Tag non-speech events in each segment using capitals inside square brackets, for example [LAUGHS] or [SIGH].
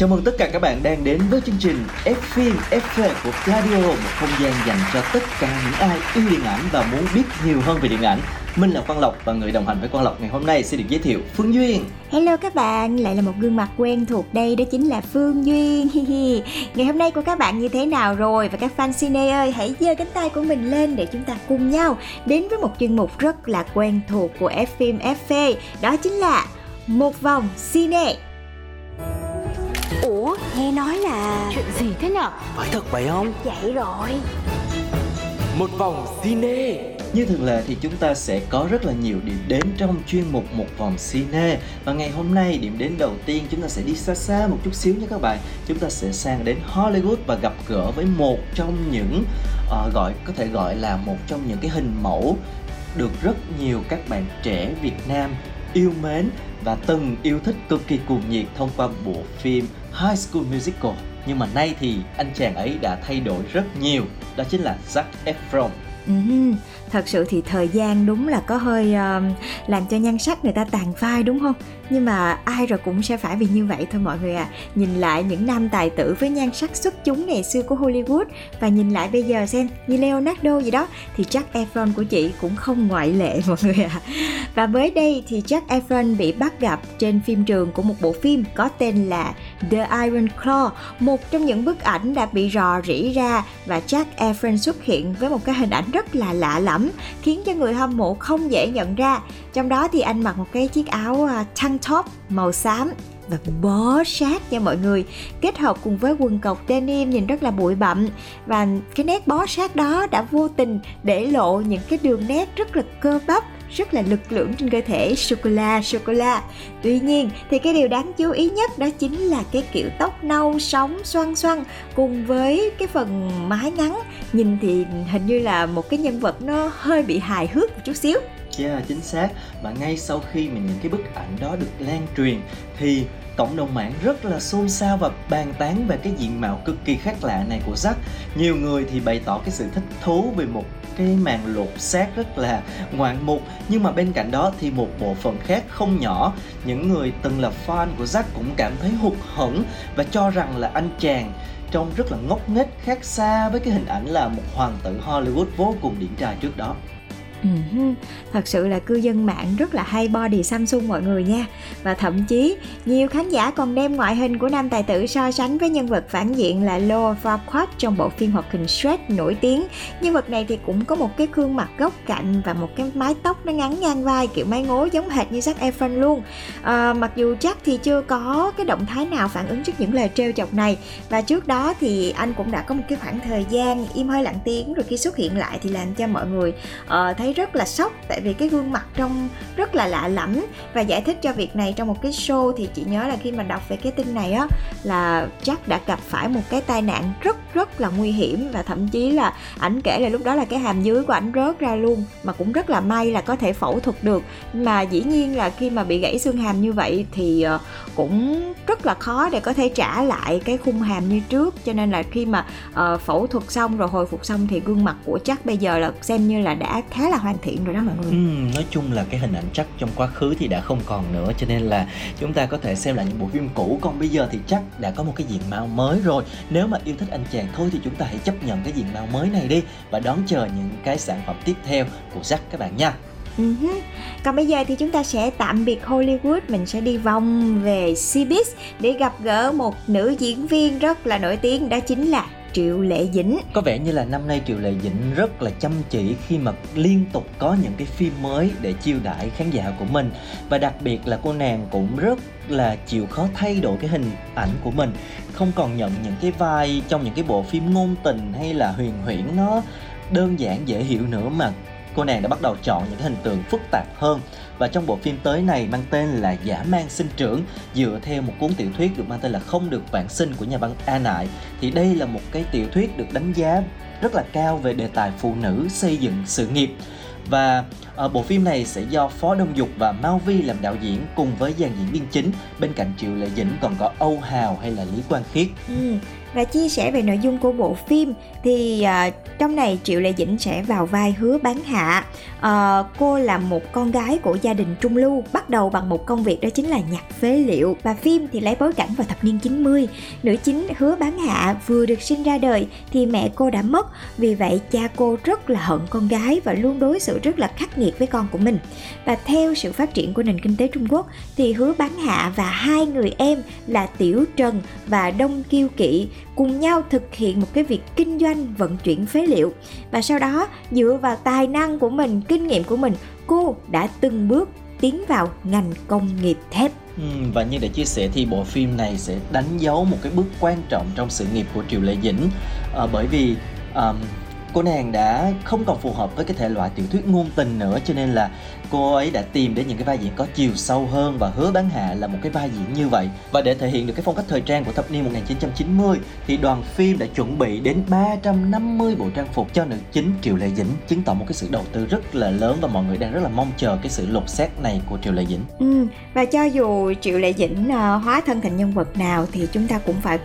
Chào mừng tất cả các bạn đang đến với chương trình F phim FV của Radio, một không gian dành cho tất cả những ai yêu điện ảnh và muốn biết nhiều hơn về điện ảnh. Mình là Quang Lộc và người đồng hành với Quang Lộc ngày hôm nay sẽ được giới thiệu Phương Duyên. Hello các bạn, lại là một gương mặt quen thuộc đây đó chính là Phương Duyên. [LAUGHS] Ngày hôm nay của các bạn như thế nào rồi và các fan cine ơi, hãy giơ cánh tay của mình lên để chúng ta cùng nhau đến với một chuyên mục rất là quen thuộc của F phim FV, đó chính là một vòng cine. Nghe nói là Chuyện gì thế nhở? phải thật vậy không vậy rồi. một vòng cine Như thường lệ thì chúng ta sẽ có rất là nhiều điểm đến trong chuyên mục một vòng cine Và ngày hôm nay điểm đến đầu tiên chúng ta sẽ đi xa xa một chút xíu nha các bạn Chúng ta sẽ sang đến Hollywood và gặp gỡ với một trong những ờ, gọi có thể gọi là một trong những cái hình mẫu được rất nhiều các bạn trẻ Việt Nam yêu mến và từng yêu thích cực kỳ cuồng nhiệt thông qua bộ phim High School Musical. Nhưng mà nay thì anh chàng ấy đã thay đổi rất nhiều, đó chính là Zac Efron. Ừm, thật sự thì thời gian đúng là có hơi uh, làm cho nhan sắc người ta tàn phai đúng không? Nhưng mà ai rồi cũng sẽ phải vì như vậy thôi mọi người à. Nhìn lại những nam tài tử với nhan sắc xuất chúng ngày xưa của Hollywood và nhìn lại bây giờ xem như Leonardo gì đó thì Jack Efron của chị cũng không ngoại lệ [LAUGHS] mọi người à. Và mới đây thì Jack Efron bị bắt gặp trên phim trường của một bộ phim có tên là The Iron Claw, một trong những bức ảnh đã bị rò rỉ ra và Jack Efron xuất hiện với một cái hình ảnh rất là lạ lẫm khiến cho người hâm mộ không dễ nhận ra. Trong đó thì anh mặc một cái chiếc áo à, tank top màu xám và bó sát nha mọi người. Kết hợp cùng với quần cộc denim nhìn rất là bụi bặm. Và cái nét bó sát đó đã vô tình để lộ những cái đường nét rất là cơ bắp, rất là lực lưỡng trên cơ thể. Sô cô la sô cô la tuy nhiên thì cái điều đáng chú ý nhất đó chính là cái kiểu tóc nâu, sóng, xoăn xoăn cùng với cái phần mái ngắn. Nhìn thì hình như là một cái nhân vật nó hơi bị hài hước một chút xíu. Yeah, à, chính xác. Và ngay sau khi mà những cái bức ảnh đó được lan truyền thì cộng đồng mạng rất là xôn xao và bàn tán về cái diện mạo cực kỳ khác lạ này của Zack. Nhiều người thì bày tỏ cái sự thích thú về một cái màn lột xác rất là ngoạn mục nhưng mà bên cạnh đó thì một bộ phận khác không nhỏ những người từng là fan của Zack cũng cảm thấy hụt hẫng và cho rằng là anh chàng trông rất là ngốc nghếch khác xa với cái hình ảnh là một hoàng tử Hollywood vô cùng điển trai trước đó. Ừ Thật sự là cư dân mạng rất là hay body Samsung mọi người nha. Và thậm chí nhiều khán giả còn đem ngoại hình của nam tài tử so sánh với nhân vật phản diện là Lord Farquaad trong bộ phim hoạt hình Shrek nổi tiếng. Nhân vật này thì cũng có một cái gương mặt góc cạnh và một cái mái tóc nó ngắn ngang vai kiểu mái ngố giống hệt như Zac Efron luôn. À, Mặc dù chắc thì chưa có cái động thái nào phản ứng trước những lời trêu chọc này. Và trước đó thì anh cũng đã có một cái khoảng thời gian im hơi lặng tiếng rồi khi xuất hiện lại thì làm cho mọi người uh, thấy rất là sốc tại vì cái gương mặt trông rất là lạ lẫm. Và giải thích cho việc này trong một cái show thì chị nhớ là khi mà đọc về cái tin này á là Jack đã gặp phải một cái tai nạn rất rất là nguy hiểm và thậm chí là ảnh kể là lúc đó là cái hàm dưới của ảnh rớt ra luôn. Mà cũng rất là may là có thể phẫu thuật được. Mà dĩ nhiên là khi mà bị gãy xương hàm như vậy thì ờ, cũng rất là khó để có thể trả lại cái khung hàm như trước. Cho nên là khi mà uh, phẫu thuật xong rồi hồi phục xong thì gương mặt của chắc bây giờ là xem như là đã khá là hoàn thiện rồi đó mọi người. Ừm, nói chung là cái hình ảnh chắc trong quá khứ thì đã không còn nữa cho nên là chúng ta có thể xem lại những bộ phim cũ. Còn bây giờ thì chắc đã có một cái diện mạo mới rồi. Nếu mà yêu thích anh chàng thôi thì chúng ta hãy chấp nhận cái diện mạo mới này đi và đón chờ những cái sản phẩm tiếp theo của Jack các bạn nha. Ừ hứ. Còn bây giờ thì chúng ta sẽ tạm biệt Hollywood. Mình sẽ đi vòng về Cbiz Để gặp gỡ một nữ diễn viên rất là nổi tiếng Đó chính là Triệu Lệ Dĩnh có vẻ như là năm nay Triệu Lệ Dĩnh rất là chăm chỉ khi mà liên tục có những cái phim mới để chiêu đãi khán giả của mình. Và đặc biệt là cô nàng cũng rất là chịu khó thay đổi cái hình ảnh của mình. Không còn nhận những cái vai trong những cái bộ phim ngôn tình hay là huyền huyễn nó đơn giản dễ hiểu nữa mà cô nàng đã bắt đầu chọn những hình tượng phức tạp hơn. Và trong bộ phim tới này mang tên là Giả mang sinh trưởng dựa theo một cuốn tiểu thuyết được mang tên là Không được vãng sinh của nhà văn A Nại. Thì đây là một cái tiểu thuyết được đánh giá rất là cao về đề tài phụ nữ xây dựng sự nghiệp. Và ở bộ phim này sẽ do Phó Đông Dục và Mao Vi làm đạo diễn cùng với dàn diễn viên chính. Bên cạnh Triệu Lệ Dĩnh còn có Âu Hào hay là Lý Quang Khiết. Ừ, và chia sẻ về nội dung của bộ phim thì uh, trong này Triệu Lệ Dĩnh sẽ vào vai hứa bán hạ. Uh, cô là một con gái của gia đình trung lưu, bắt đầu bằng một công việc đó chính là nhặt phế liệu. Và phim thì lấy bối cảnh vào thập niên 90. Nữ chính hứa bán hạ vừa được sinh ra đời thì mẹ cô đã mất, vì vậy cha cô rất là hận con gái và luôn đối xử rất là khắc nghiệt với con của mình. Và theo sự phát triển của nền kinh tế Trung Quốc thì hứa bán hạ và hai người em là Tiểu Trần và Đông Kiêu Kỵ cùng nhau thực hiện một cái việc kinh doanh vận chuyển phế liệu. Và sau đó dựa vào tài năng của mình kinh nghiệm của mình cô đã từng bước tiến vào ngành công nghiệp thép. Ừ, và như đã chia sẻ thì bộ phim này sẽ đánh dấu một cái bước quan trọng trong sự nghiệp của Triệu Lệ Dĩnh à, ờ, bởi vì um, cô nàng đã không còn phù hợp với cái thể loại tiểu thuyết ngôn tình nữa cho nên là cô ấy đã tìm đến những cái vai diễn có chiều sâu hơn và hứa bán hạ là một cái vai diễn như vậy. Và để thể hiện được cái phong cách thời trang của thập niên 1990 thì đoàn phim đã chuẩn bị đến 350 bộ trang phục cho nữ chính Triệu Lệ Dĩnh chứng tỏ một cái sự đầu tư rất là lớn và mọi người đang rất là mong chờ cái sự lột xác này của Triệu Lệ Dĩnh ừ, và cho dù Triệu Lệ Dĩnh uh, ờ, hóa thân thành nhân vật nào thì chúng ta cũng phải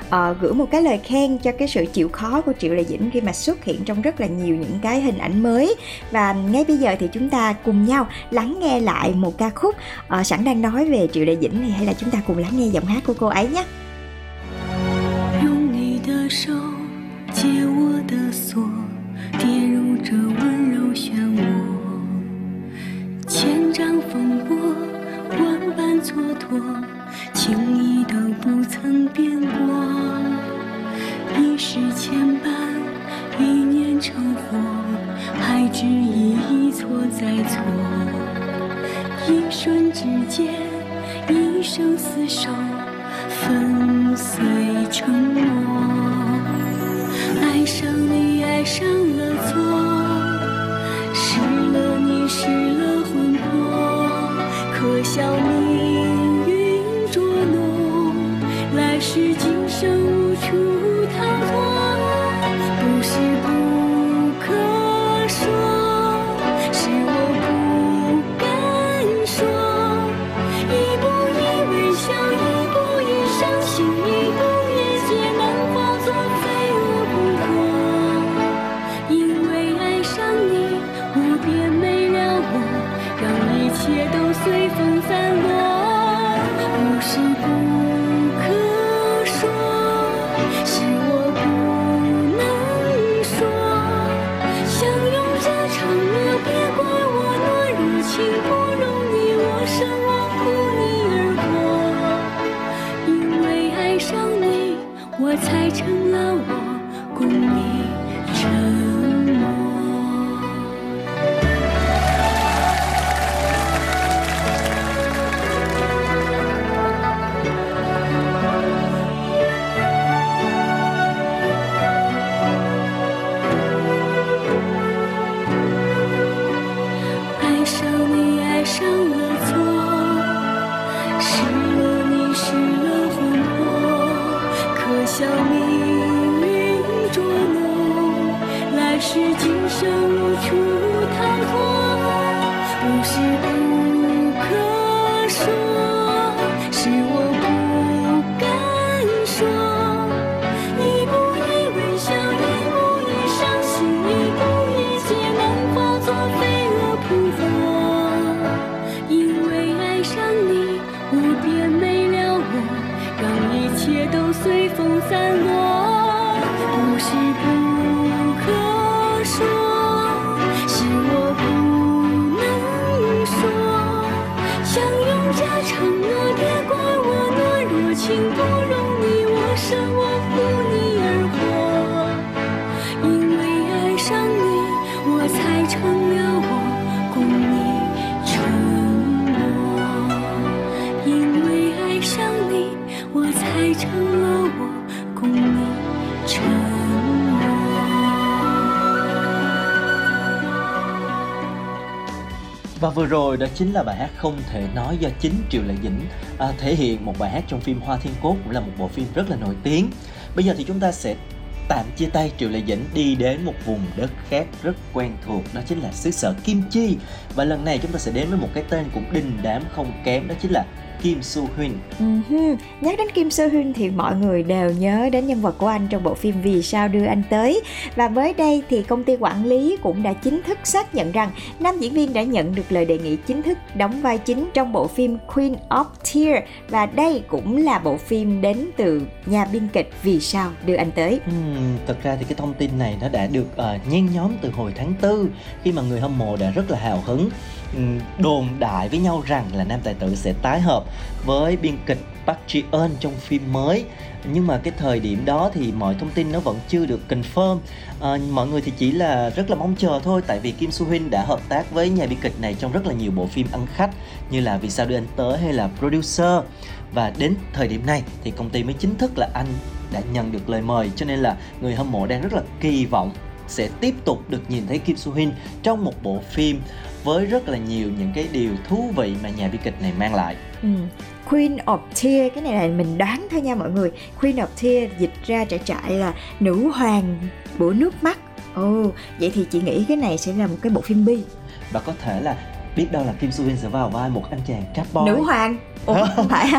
uh, gửi một cái lời khen cho cái sự chịu khó của Triệu Lệ Dĩnh khi mà xuất hiện trong rất là nhiều những cái hình ảnh mới. Và ngay bây giờ thì chúng ta cùng nhau lắng nghe lại một ca khúc uh, sẵn đang nói về Triệu Lệ Dĩnh thì hay là chúng ta cùng lắng nghe giọng hát của cô ấy nhé. 用你的手解我的锁，跌入这温柔漩涡，千丈风波，万般蹉跎，情谊都不曾变过，一世牵绊。一念成祸，还执意一错 再错，一瞬之间，一生厮守，粉碎承诺。爱上你，爱上了 Và vừa rồi đó chính là bài hát Không thể nói do chính Triệu Lệ Dĩnh à, thể hiện một bài hát trong phim Hoa Thiên Cốt cũng là một bộ phim rất là nổi tiếng. Bây giờ thì chúng ta sẽ tạm chia tay Triệu Lệ Dĩnh đi đến một vùng đất khác rất quen thuộc đó chính là xứ sở Kim Chi và lần này chúng ta sẽ đến với một cái tên cũng đình đám không kém đó chính là Kim Soo Hyun. Uh-huh. Nhắc đến Kim Soo Hyun thì mọi người đều nhớ đến nhân vật của anh trong bộ phim Vì sao đưa anh tới và mới đây thì công ty quản lý cũng đã chính thức xác nhận rằng nam diễn viên đã nhận được lời đề nghị chính thức đóng vai chính trong bộ phim Queen of Tears và đây cũng là bộ phim đến từ nhà biên kịch Vì sao đưa anh tới. Uhm, thật ra thì cái thông tin này nó đã được uh, nhen nhóm từ hồi tháng 4 khi mà người hâm mộ đã rất là hào hứng đồn đại với nhau rằng là nam tài tử sẽ tái hợp với biên kịch Park Ji Eun trong phim mới. Nhưng mà cái thời điểm đó thì mọi thông tin nó vẫn chưa được confirm. À, mọi người thì chỉ là rất là mong chờ thôi tại vì Kim Soo Hyun đã hợp tác với nhà biên kịch này trong rất là nhiều bộ phim ăn khách như là vì sao đưa anh tới hay là producer. Và đến thời điểm này thì công ty mới chính thức là anh đã nhận được lời mời cho nên là người hâm mộ đang rất là kỳ vọng sẽ tiếp tục được nhìn thấy Kim Soo Hyun trong một bộ phim với rất là nhiều những cái điều thú vị mà nhà bi kịch này mang lại. Ừ. Queen of Tears cái này là mình đoán thôi nha mọi người. Queen of Tears dịch ra trải trại là nữ hoàng của nước mắt. Ồ, oh, vậy thì chị nghĩ cái này sẽ là một cái bộ phim bi. Và có thể là biết đâu là Kim Soo Hyun sẽ vào vai một anh chàng trap boy. Nữ hoàng. Ồ, không [LAUGHS] phải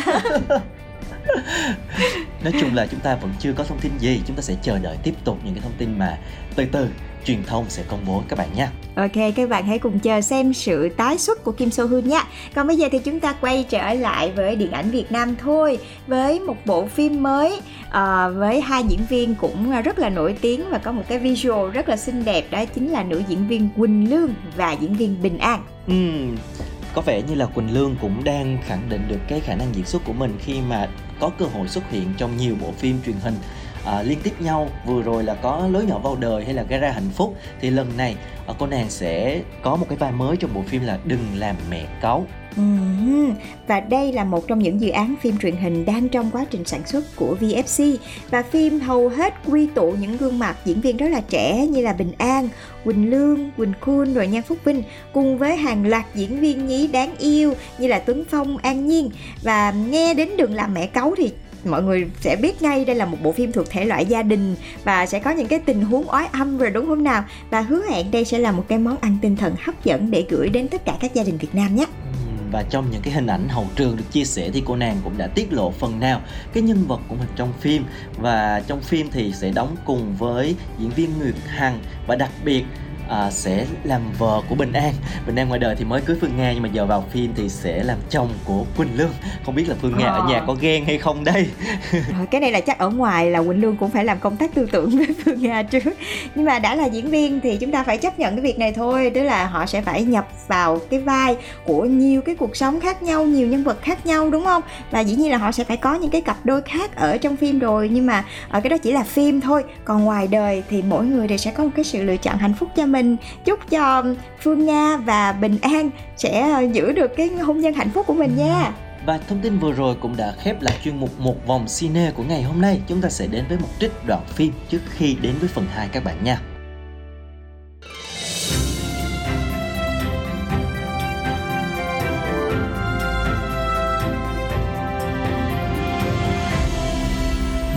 Nói chung là chúng ta vẫn chưa có thông tin gì Chúng ta sẽ chờ đợi tiếp tục những cái thông tin mà từ từ truyền thông sẽ công bố các bạn nhé. Ok, các bạn hãy cùng chờ xem sự tái xuất của Kim So Hyun nhé. Còn bây giờ thì chúng ta quay trở lại với điện ảnh Việt Nam thôi, với một bộ phim mới uh, với hai diễn viên cũng rất là nổi tiếng và có một cái visual rất là xinh đẹp đó chính là nữ diễn viên Quỳnh Lương và diễn viên Bình An. Ừ, có vẻ như là Quỳnh Lương cũng đang khẳng định được cái khả năng diễn xuất của mình khi mà có cơ hội xuất hiện trong nhiều bộ phim truyền hình à, liên tiếp nhau. Vừa rồi là có lối nhỏ vào đời hay là gara hạnh phúc. Thì lần này à, cô nàng sẽ có một cái vai mới trong bộ phim là đừng làm mẹ cáu. Và đây là một trong những dự án phim truyền hình đang trong quá trình sản xuất của VFC và phim hầu hết quy tụ những gương mặt diễn viên rất là trẻ như là Bình An, Quỳnh Lương, Quỳnh Khuôn rồi Nhan Phúc Vinh cùng với hàng loạt diễn viên nhí đáng yêu như là Tuấn Phong, An Nhiên. Và nghe đến Đừng làm mẹ cáu thì mọi người sẽ biết ngay đây là một bộ phim thuộc thể loại gia đình và sẽ có những cái tình huống oái âm rồi đúng không nào? Và hứa hẹn đây sẽ là một cái món ăn tinh thần hấp dẫn để gửi đến tất cả các gia đình Việt Nam nhé. Và trong những cái hình ảnh hậu trường được chia sẻ thì cô nàng cũng đã tiết lộ phần nào cái nhân vật của mình trong phim. Và trong phim thì sẽ đóng cùng với diễn viên Nguyệt Hằng và đặc biệt à, sẽ làm vợ của Bình An. Bình An ngoài đời thì mới cưới Phương Nga nhưng mà giờ vào phim thì sẽ làm chồng của Quỳnh Lương. Không biết là Phương Nga à. ở nhà có ghen hay không đây? Cái này là chắc ở ngoài là Quỳnh Lương cũng phải làm công tác tư tưởng với [LAUGHS] Phương Nga trước. Nhưng mà đã là diễn viên thì chúng ta phải chấp nhận cái việc này thôi tức là họ sẽ phải nhập vào cái vai của nhiều cái cuộc sống khác nhau nhiều nhân vật khác nhau đúng không? Và dĩ nhiên là họ sẽ phải có những cái cặp đôi khác ở trong phim rồi nhưng mà ở cái đó chỉ là phim thôi. Còn ngoài đời thì mỗi người đều sẽ có một cái sự lựa chọn hạnh phúc cho mình chúc cho Phương Nga và Bình An sẽ ờ, giữ được cái hôn nhân hạnh phúc của mình nha và thông tin vừa rồi cũng đã khép lại chuyên mục một vòng cine của ngày hôm nay. Chúng ta sẽ đến với một trích đoạn phim trước khi đến với phần 2 các bạn nha.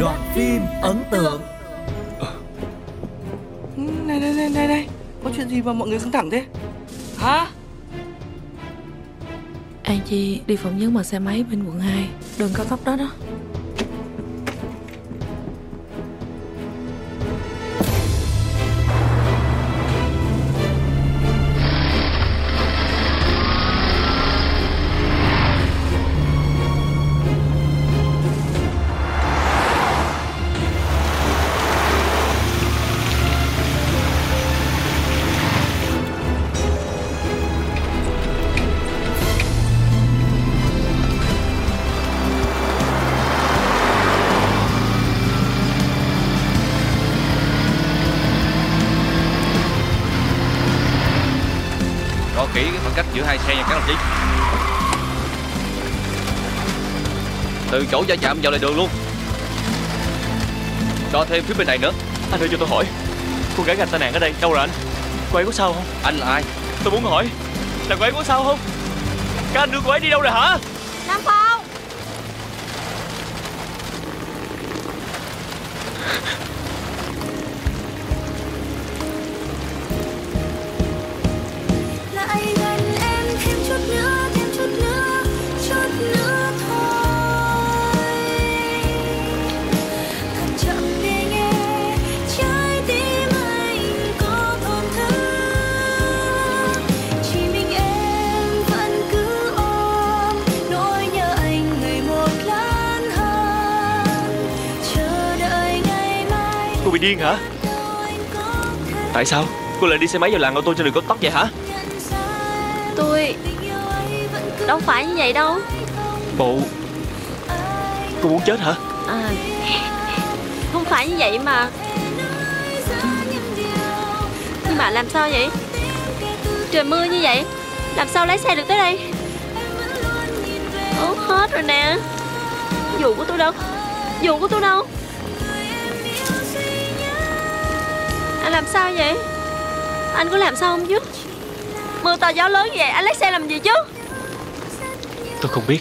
Đoạn phim ấn tượng Này này này này này có chuyện gì mà mọi người căng thẳng thế? Hả? An Chi đi phỏng vấn bằng xe máy bên quận 2 Đường cao tốc đó đó. Từ chỗ va chạm vào lề đường luôn. Cho thêm phía bên này nữa. Anh ơi cho tôi hỏi. Cô gái gặp tai nạn ở đây đâu rồi anh? Cô ấy có sao không? Anh là ai? Tôi muốn hỏi Là cô ấy có sao không? Các anh đưa cô ấy đi đâu rồi hả? Nam Phong bị điên hả? Tại sao? Cô lại đi xe máy vào làn ô tô trên đường cao tốc vậy hả? Tôi đâu phải như vậy đâu. Bộ Cô muốn chết hả? À Không phải như vậy mà. Nhưng mà làm sao vậy? Trời mưa như vậy Làm sao lái xe được tới đây? Ướt hết rồi nè. Dù của tôi đâu? Dù của tôi đâu làm sao vậy? Anh có làm sao không chứ Mưa to gió lớn vậy, Anh lấy xe làm gì chứ? Tôi không biết.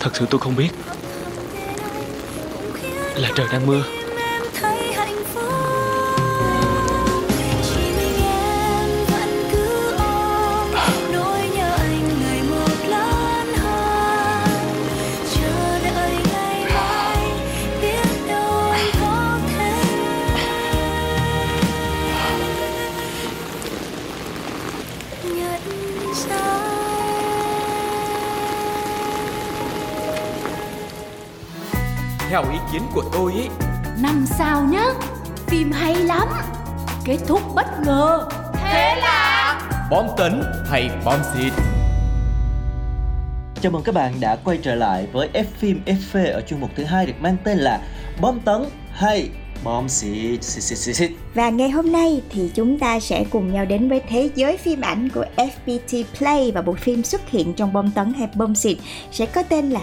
Thật sự tôi không biết. Là trời đang mưa. Theo ý kiến của tôi ý. Năm sao nhá Phim hay lắm Kết thúc bất ngờ. Thế là Bom tấn hay bom xịt? Chào mừng các bạn đã quay trở lại với F phim FV ở chuyên mục thứ hai được mang tên là Bom tấn hay bom xịt? Xịt xịt xịt xịt. Và ngày hôm nay thì chúng ta sẽ cùng nhau đến với thế giới phim ảnh của FPT Play và bộ phim xuất hiện trong bom tấn hay bom xịt sẽ có tên là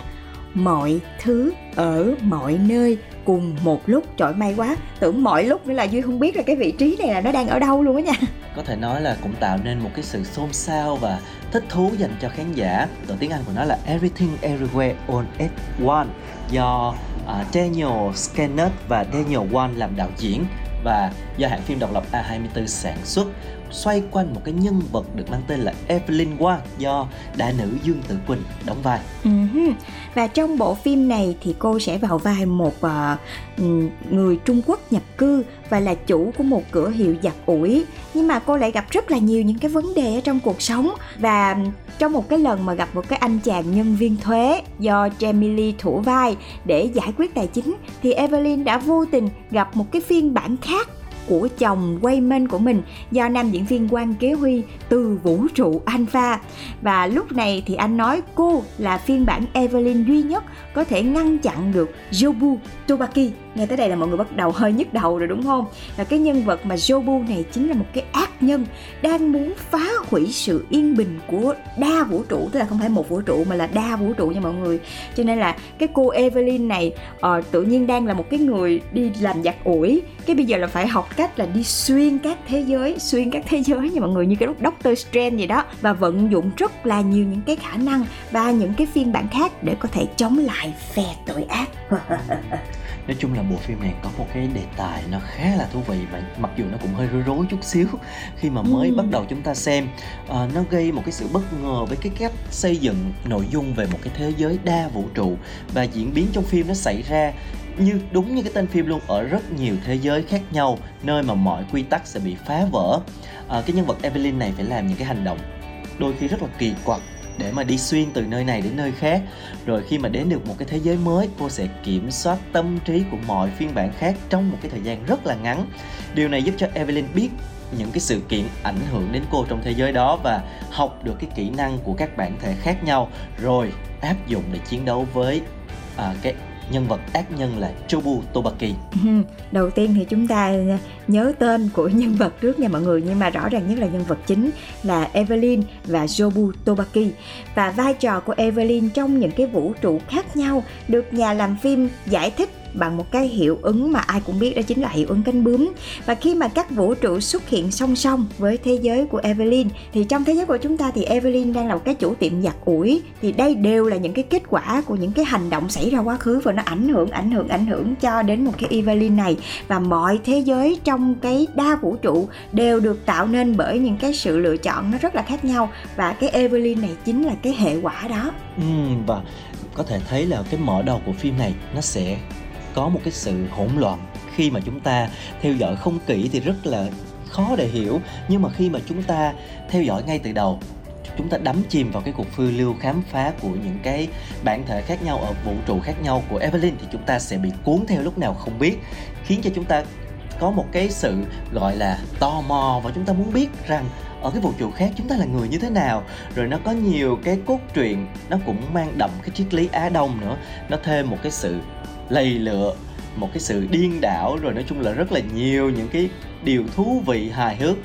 Mọi thứ ở mọi nơi cùng một lúc. Trời may quá, tưởng mọi lúc nữa là Duy không biết là cái vị trí này là nó đang ở đâu luôn á nha. Có thể nói là cũng tạo nên một cái sự xôn xao và thích thú dành cho khán giả. từ tiếng Anh của nó là Everything Everywhere All at one do uh, Daniel Stennett và Daniel Wan làm đạo diễn. Và do hãng phim độc lập A24 sản xuất xoay quanh một cái nhân vật được mang tên là Evelyn Wang do đại nữ Dương Tử Quỳnh đóng vai. Ừ và trong bộ phim này thì cô sẽ vào vai một uh, người Trung Quốc nhập cư và là chủ của một cửa hiệu giặt ủi. Nhưng mà cô lại gặp rất là nhiều những cái vấn đề ở trong cuộc sống. Và trong một cái lần mà gặp một cái anh chàng nhân viên thuế do Jamie Lee thủ vai để giải quyết tài chính thì Evelyn đã vô tình gặp một cái phiên bản khác của chồng Wayman của mình do nam diễn viên Quang Kế Huy từ vũ trụ Alpha. Và lúc này thì anh nói cô là phiên bản Evelyn duy nhất có thể ngăn chặn được Jobu Tobaki nghe tới đây là mọi người bắt đầu hơi nhức đầu rồi đúng không? Và cái nhân vật mà Jobu này chính là một cái ác nhân đang muốn phá hủy sự yên bình của đa vũ trụ. Tức là không phải một vũ trụ mà là đa vũ trụ nha mọi người. Cho nên là cái cô Evelyn này uh, tự nhiên đang là một cái người đi làm giặt ủi. Cái bây giờ là phải học cách là đi xuyên các thế giới xuyên các thế giới nha mọi người như cái lúc Doctor Strange gì đó và vận dụng rất là nhiều những cái khả năng và những cái phiên bản khác để có thể chống lại phe tội ác. [LAUGHS] Nói chung là bộ phim này có một cái đề tài nó khá là thú vị và mặc dù nó cũng hơi rối rối chút xíu [LAUGHS] khi mà mới Ừ. bắt đầu chúng ta xem. Ờ, nó gây một cái sự bất ngờ với cái cách xây dựng nội dung về một cái thế giới đa vũ trụ và diễn biến trong phim nó xảy ra như đúng như cái tên phim luôn ở rất nhiều thế giới khác nhau nơi mà mọi quy tắc sẽ bị phá vỡ. Ờ, cái nhân vật Evelyn này phải làm những cái hành động đôi khi rất là kỳ quặc để mà đi xuyên từ nơi này đến nơi khác. Rồi khi mà đến được một cái thế giới mới cô sẽ kiểm soát tâm trí của mọi phiên bản khác trong một cái thời gian rất là ngắn. Điều này giúp cho Evelyn biết những cái sự kiện ảnh hưởng đến cô trong thế giới đó và học được cái kỹ năng của các bản thể khác nhau rồi áp dụng để chiến đấu với à, cái nhân vật ác nhân là Chobu Tobaki. Ừ, đầu tiên thì chúng ta nhớ tên của [LAUGHS] nhân vật trước nha mọi người, nhưng mà rõ ràng nhất là nhân vật chính là Evelyn và Jobu Tobaki. Và vai trò của Evelyn trong những cái vũ trụ khác nhau được nhà làm phim giải thích bằng một cái hiệu ứng mà ai cũng biết đó chính là hiệu ứng cánh bướm. Và khi mà các vũ trụ xuất hiện song song với thế giới của Evelyn thì trong thế giới của chúng ta thì Evelyn đang là một cái chủ tiệm giặt ủi. Thì đây đều là những cái kết quả của những cái hành động xảy ra quá khứ và nó ảnh hưởng ảnh hưởng ảnh hưởng cho đến một cái Evelyn này. Và mọi thế giới trong cái đa vũ trụ đều được tạo nên bởi những cái sự lựa chọn nó rất là khác nhau. Và cái Evelyn này chính là cái hệ quả đó. Ừ, và có thể thấy là cái mở đầu của phim này nó sẽ có một cái sự hỗn loạn. Khi mà chúng ta theo dõi không kỹ thì rất là khó để hiểu, nhưng mà khi mà chúng ta theo dõi ngay từ đầu, chúng ta đắm chìm vào cái cuộc phiêu lưu khám phá của những cái bản thể khác nhau ở vũ trụ khác nhau của Evelyn thì chúng ta sẽ bị cuốn theo lúc nào không biết, khiến cho chúng ta có một cái sự gọi là tò mò và chúng ta muốn biết rằng ở cái vũ trụ khác chúng ta là người như thế nào. Rồi nó có nhiều cái cốt truyện, nó cũng mang đậm cái triết lý á đông nữa, nó thêm một cái sự lầy lựa một cái sự điên đảo rồi nói chung là rất là nhiều những cái điều thú vị, hài hước,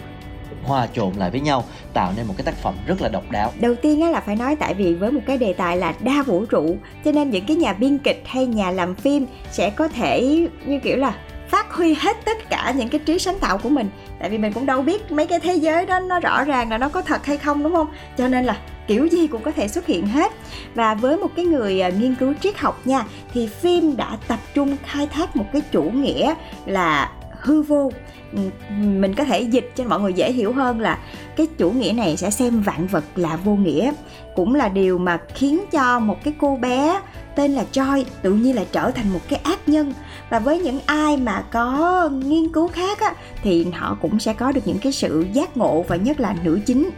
hòa trộn lại với nhau, tạo nên một cái tác phẩm rất là độc đáo. Đầu tiên á là phải nói tại vì với một cái đề tài là đa vũ trụ, cho nên những cái nhà biên kịch hay nhà làm phim sẽ có thể như kiểu là phát huy hết tất cả những cái trí sáng tạo của mình. Tại vì mình cũng đâu biết mấy cái thế giới đó nó rõ ràng là nó có thật hay không, đúng không? Cho nên là kiểu gì cũng có thể xuất hiện hết. Và với một cái người à, nghiên cứu triết học nha thì phim đã tập trung khai thác một cái chủ nghĩa là hư vô. Ừ, mình có thể dịch cho mọi người dễ hiểu hơn là cái chủ nghĩa này sẽ xem vạn vật là vô nghĩa cũng là điều mà khiến cho một cái cô bé tên là Joy tự nhiên là trở thành một cái ác nhân. Và với những ai mà có nghiên cứu khác á, thì họ cũng sẽ có được những cái sự giác ngộ và nhất là nữ chính.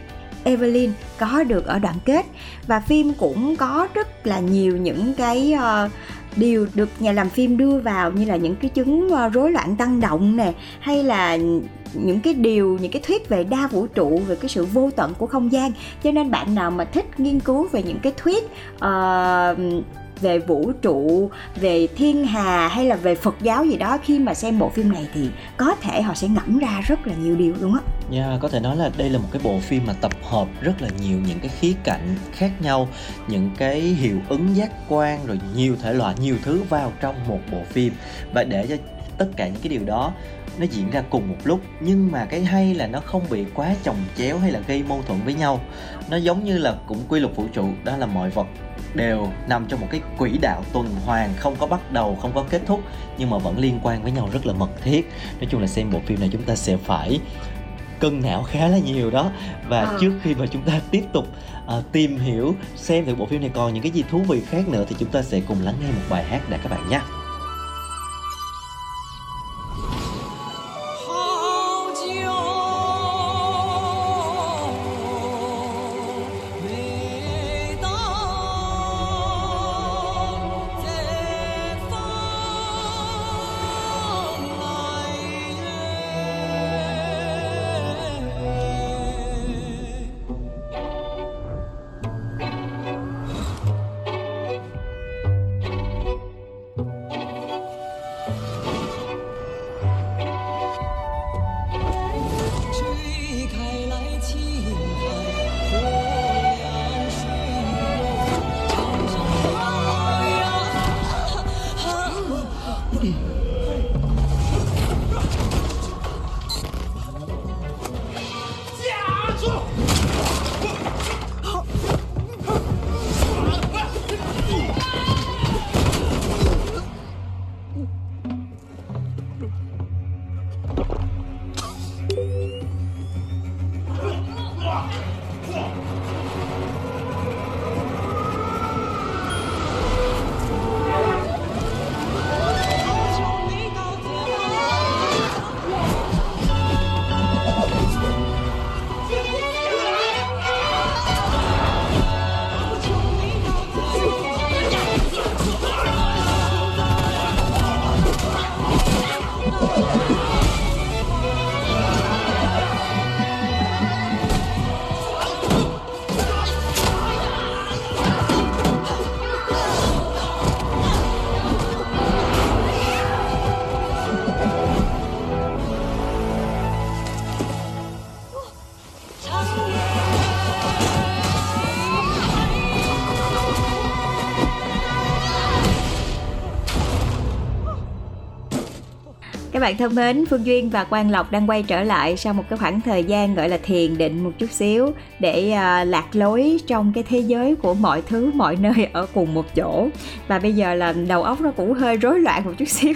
Evelyn có được ở đoạn kết. Và phim cũng có rất là nhiều những cái uh, điều được nhà làm phim đưa vào như là những cái chứng uh, rối loạn tăng động nè hay là những cái điều những cái thuyết về đa vũ trụ về cái sự vô tận của không gian. Cho nên bạn nào mà thích nghiên cứu về những cái thuyết uh, về vũ trụ về thiên hà hay là về phật giáo gì đó khi mà xem bộ phim này thì có thể họ sẽ ngẫm ra rất là nhiều điều đúng không? yeah, có thể nói là đây là một cái bộ phim mà tập hợp rất là nhiều những cái khía cạnh khác nhau những cái hiệu ứng giác quan rồi nhiều thể loại nhiều thứ vào trong một bộ phim và để cho tất cả những cái điều đó nó diễn ra cùng một lúc. Nhưng mà cái hay là nó không bị quá chồng chéo hay là gây mâu thuẫn với nhau. Nó giống như là cũng quy luật vũ trụ đó là mọi vật đều nằm trong một cái quỹ đạo tuần hoàn không có bắt đầu không có kết thúc nhưng mà vẫn liên quan với nhau rất là mật thiết. Nói chung là xem bộ phim này chúng ta sẽ phải cân não khá là nhiều đó. Và à. trước khi mà chúng ta tiếp tục uh, tìm hiểu xem thử bộ phim này còn những cái gì thú vị khác nữa thì chúng ta sẽ cùng lắng nghe một bài hát đã các bạn nhé bạn thân mến, Phương Duyên và Quang Lộc đang quay trở lại sau một cái khoảng thời gian gọi là thiền định một chút xíu để uh, lạc lối trong cái thế giới của mọi thứ mọi nơi ở cùng một chỗ. Và bây giờ là đầu óc nó cũng hơi rối loạn một chút [LAUGHS] xíu.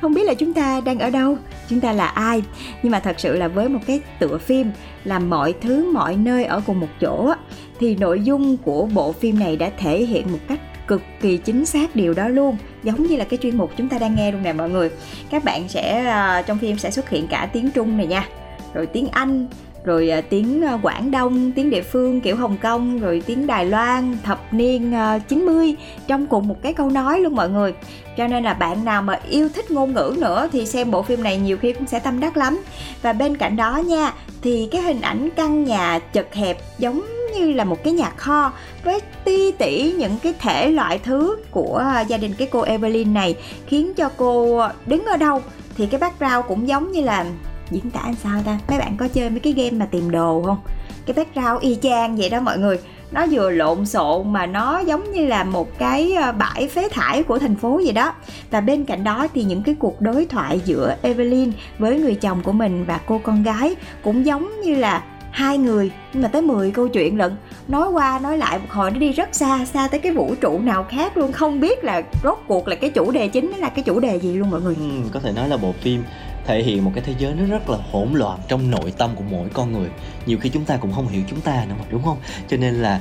Không biết là chúng ta đang ở đâu, chúng ta là ai. Nhưng mà thật sự là với một cái tựa phim là mọi thứ mọi nơi ở cùng một chỗ thì nội dung của bộ phim này đã thể hiện một cách cực kỳ chính xác điều đó luôn. Giống như là cái chuyên mục chúng ta đang nghe luôn nè mọi người. Các bạn sẽ à, trong phim sẽ xuất hiện cả tiếng trung này nha. Rồi tiếng anh, rồi à, tiếng à, quảng đông, tiếng địa phương kiểu hồng kông, rồi tiếng đài loan, thập niên 90 trong cùng một cái câu nói luôn mọi người. Cho nên là bạn nào mà yêu thích ngôn ngữ nữa thì xem bộ phim này nhiều khi cũng sẽ tâm đắc lắm. Và bên cạnh đó nha, thì cái hình ảnh căn nhà chật hẹp giống như là một cái nhà kho. Với ti tỉ những cái thể loại thứ của à, gia đình cái cô Evelyn này khiến cho cô đứng ở đâu thì cái background cũng giống như là diễn tả làm sao ta? Mấy bạn có chơi mấy cái game mà tìm đồ không? Cái background y chang vậy đó mọi người. Nó vừa lộn xộn mà nó giống như là một cái à, bãi phế thải của thành phố vậy đó. Và bên cạnh đó thì những cái cuộc đối thoại giữa Evelyn với người chồng của mình và cô con gái cũng giống như là hai người nhưng mà tới 10 câu chuyện lận. Nói qua nói lại một hồi nó đi rất xa xa tới cái vũ trụ nào khác luôn. Không biết là rốt cuộc là cái chủ đề chính là cái chủ đề gì luôn mọi người. Ừ, có thể nói là bộ phim thể hiện một cái thế giới nó rất là hỗn loạn trong nội tâm của mỗi con người. Nhiều khi chúng ta cũng không hiểu chúng ta nữa mà đúng không? Cho nên là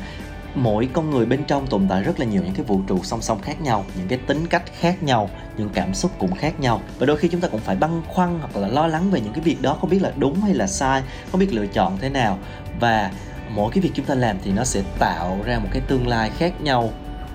mỗi con người bên trong tồn tại rất là nhiều những cái vũ trụ song song khác nhau những cái tính cách khác nhau những cảm xúc cũng khác nhau. Và đôi khi chúng ta cũng phải băn khoăn hoặc là lo lắng về những cái việc đó không biết là đúng hay là sai không biết lựa chọn thế nào. Và mỗi cái việc chúng ta làm thì nó sẽ tạo ra một cái tương lai khác nhau.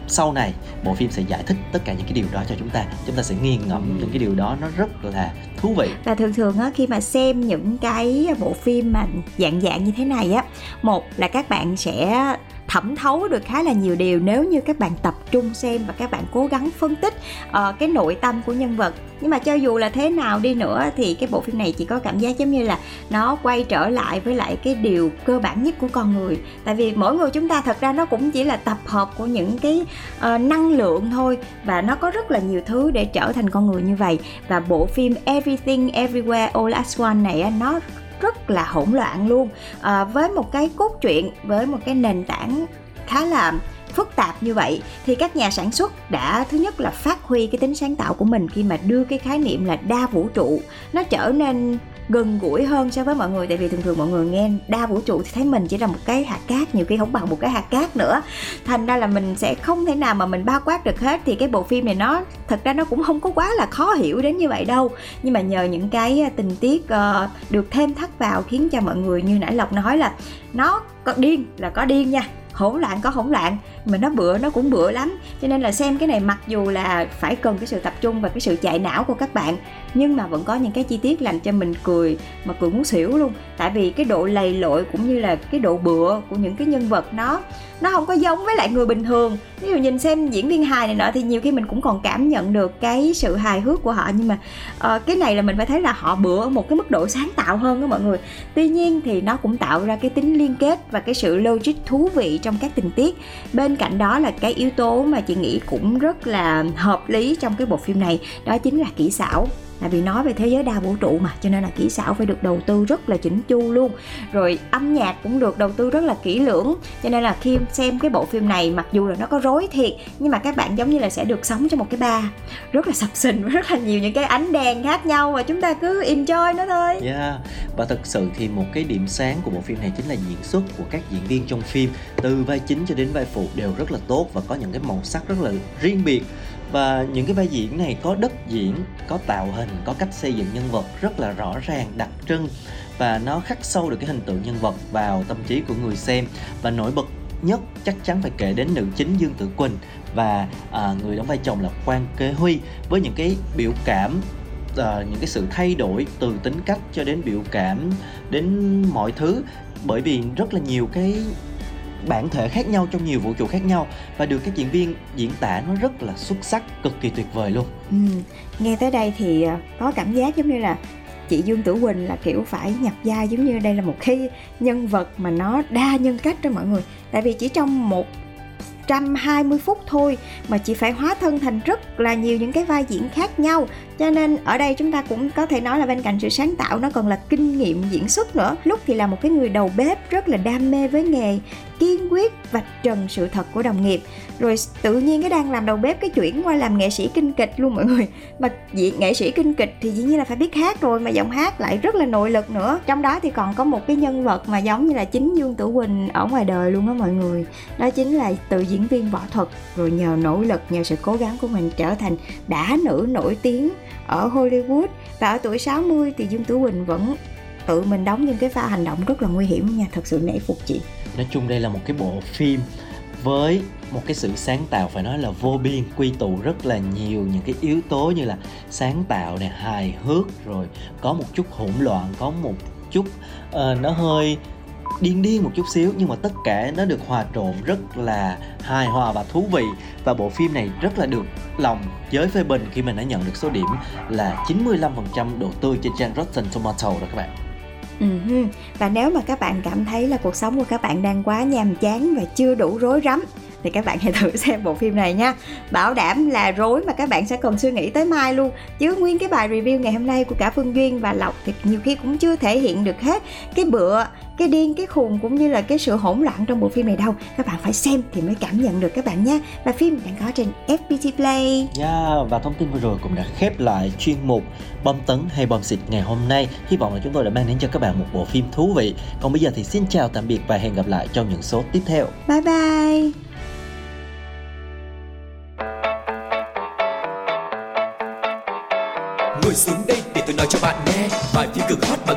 Sau này bộ phim sẽ giải thích tất cả những cái điều đó cho chúng ta. Chúng ta sẽ nghiền ngẫm ừ. những cái điều đó nó rất là thú vị. Và thường thường á khi mà xem những cái bộ phim mà dạng dạng như thế này á một là các bạn sẽ thẩm thấu được khá là nhiều điều nếu như các bạn tập trung xem và các bạn cố gắng phân tích uh, cái nội tâm của nhân vật. Nhưng mà cho dù là thế nào đi nữa thì cái bộ phim này chỉ có cảm giác giống như là nó quay trở lại với lại cái điều cơ bản nhất của con người. Tại vì mỗi người chúng ta thật ra nó cũng chỉ là tập hợp của những cái uh, năng lượng thôi và nó có rất là nhiều thứ để trở thành con người như vậy. Và bộ phim Everything Everywhere All at Once này nó rất là hỗn loạn luôn. À, với một cái cốt truyện với một cái nền tảng khá là phức tạp như vậy thì các nhà sản xuất đã thứ nhất là phát huy cái tính sáng tạo của mình khi mà đưa cái khái niệm là đa vũ trụ nó trở nên gần gũi hơn so với mọi người. Tại vì thường thường mọi người nghe đa vũ trụ thì thấy mình chỉ là một cái hạt cát nhiều khi không bằng một cái hạt cát nữa. Thành ra là mình sẽ không thể nào mà mình bao quát được hết. Thì cái bộ phim này nó thật ra nó cũng không có quá là khó hiểu đến như vậy đâu. Nhưng mà nhờ những cái ờ, tình tiết uh, được thêm thắt vào khiến cho mọi người như nãy lộc nói là nó có điên là có điên nha hỗn loạn có hỗn loạn mà nó bựa nó cũng bựa lắm. Cho nên là xem cái này mặc dù là phải cần cái sự tập trung và cái sự chạy não của các bạn nhưng mà vẫn có những cái chi tiết làm cho mình cười mà cười muốn xỉu luôn. Tại vì cái độ lầy lội cũng như là cái độ bựa của những cái nhân vật nó nó không có giống với lại người bình thường. Ví dụ nhìn xem diễn viên hài này nọ thì nhiều khi mình cũng còn cảm nhận được cái sự hài hước của họ. Nhưng mà uh, cái này là mình phải thấy là họ bựa ở một cái mức độ sáng tạo hơn đó mọi người. Tuy nhiên thì nó cũng tạo ra cái tính liên kết và cái sự logic thú vị trong các tình tiết. Bên cạnh đó là cái yếu tố mà chị nghĩ cũng rất là hợp lý trong cái bộ phim này, đó chính là kỹ xảo tại vì nói về thế giới đa vũ trụ mà, cho nên là kỹ xảo phải được đầu tư rất là chỉnh chu luôn. Rồi âm nhạc cũng được đầu tư rất là kỹ lưỡng, cho nên là khi xem cái bộ phim này, mặc dù là nó có rối thiệt, nhưng mà các bạn giống như là sẽ được sống trong một cái bar rất là sập sình với [LAUGHS] rất là nhiều những cái ánh đèn khác nhau và chúng ta cứ enjoy nó thôi. Yeah và thật sự thì một cái điểm sáng của bộ phim này chính là diễn xuất của các diễn viên trong phim, từ vai chính cho đến vai phụ đều rất là tốt và có những cái màu sắc rất là riêng biệt và những cái vai diễn này có đất diễn có tạo hình có cách xây dựng nhân vật rất là rõ ràng đặc trưng. Và nó khắc sâu được cái hình tượng nhân vật vào tâm trí của người xem. Và nổi bật nhất chắc chắn phải kể đến nữ chính Dương Tử Quỳnh và à, người đóng vai chồng là Quan Kế Huy. Với những cái biểu cảm à, những cái sự thay đổi từ tính cách cho đến biểu cảm đến mọi thứ. Bởi vì rất là nhiều cái bản thể khác nhau trong nhiều vũ trụ khác nhau và được các diễn viên diễn tả nó rất là xuất sắc, cực kỳ tuyệt vời luôn ừ. nghe tới đây thì ờ, có cảm giác giống như là chị Dương Tử Quỳnh là, kiểu, phải nhập vai giống như đây là một cái nhân vật mà nó đa nhân cách đó mọi người tại vì chỉ trong một 120 phút thôi mà chị phải hóa thân thành rất là nhiều những cái vai diễn khác nhau cho nên ở đây chúng ta cũng có thể nói là bên cạnh sự sáng tạo, nó còn là kinh nghiệm diễn xuất nữa. Lúc thì là một cái người đầu bếp rất là đam mê với nghề, kiên quyết vạch trần sự thật của đồng nghiệp. Rồi tự nhiên cái đang làm đầu bếp, cái chuyển qua làm nghệ sĩ kinh kịch luôn mọi người. [LAUGHS] Mà diện nghệ sĩ kinh kịch thì dĩ nhiên là phải biết hát rồi, mà giọng hát lại rất là nội lực nữa. Trong đó thì còn có một cái nhân vật mà giống như là chính dương tử quỳnh ở ngoài đời luôn á mọi người. Đó chính là từ diễn viên võ thuật. Rồi nhờ nỗ lực, nhờ sự cố gắng của mình trở thành đã nữ nổi tiếng ở Hollywood và ở tuổi 60 thì Dương Tú Quỳnh vẫn tự mình đóng những cái pha hành động rất là nguy hiểm nha thật sự nể phục chị. Nói chung đây là một cái bộ phim với một cái sự sáng tạo phải nói là vô biên quy tụ rất là nhiều những cái yếu tố như là sáng tạo này hài hước rồi có một chút hỗn loạn có một chút uh, nó hơi điên điên một chút xíu, nhưng mà tất cả nó được hòa trộn rất là hài hòa và thú vị và bộ phim này rất là được lòng giới phê bình khi mình đã nhận được số điểm là 95% độ tươi trên trang Rotten Tomato đó các bạn. Uh-huh. Và nếu mà các bạn cảm thấy là cuộc sống của các bạn đang quá nhàm chán và chưa đủ rối rắm, thì các bạn hãy thử [LAUGHS] xem bộ phim này nha bảo đảm là rối mà các bạn sẽ còn suy nghĩ tới mai luôn chứ nguyên cái bài review ngày hôm nay của cả phương duyên và lộc thì nhiều khi cũng chưa thể hiện được hết cái bựa cái điên cái khùng cũng như là cái sự hỗn loạn trong bộ phim này đâu. Các bạn phải xem thì mới cảm nhận được các bạn nhé. Và phim đang có trên FPT Play. Yeah, dạ, và thông tin vừa rồi cũng đã khép lại chuyên mục bom tấn hay bom xịt ngày hôm nay. Hy vọng là chúng tôi đã mang đến cho các bạn một bộ phim thú vị. Còn bây giờ thì xin chào tạm biệt và hẹn gặp lại trong những số tiếp theo. Bye bye. Ngồi xuống đây để tôi nói cho bạn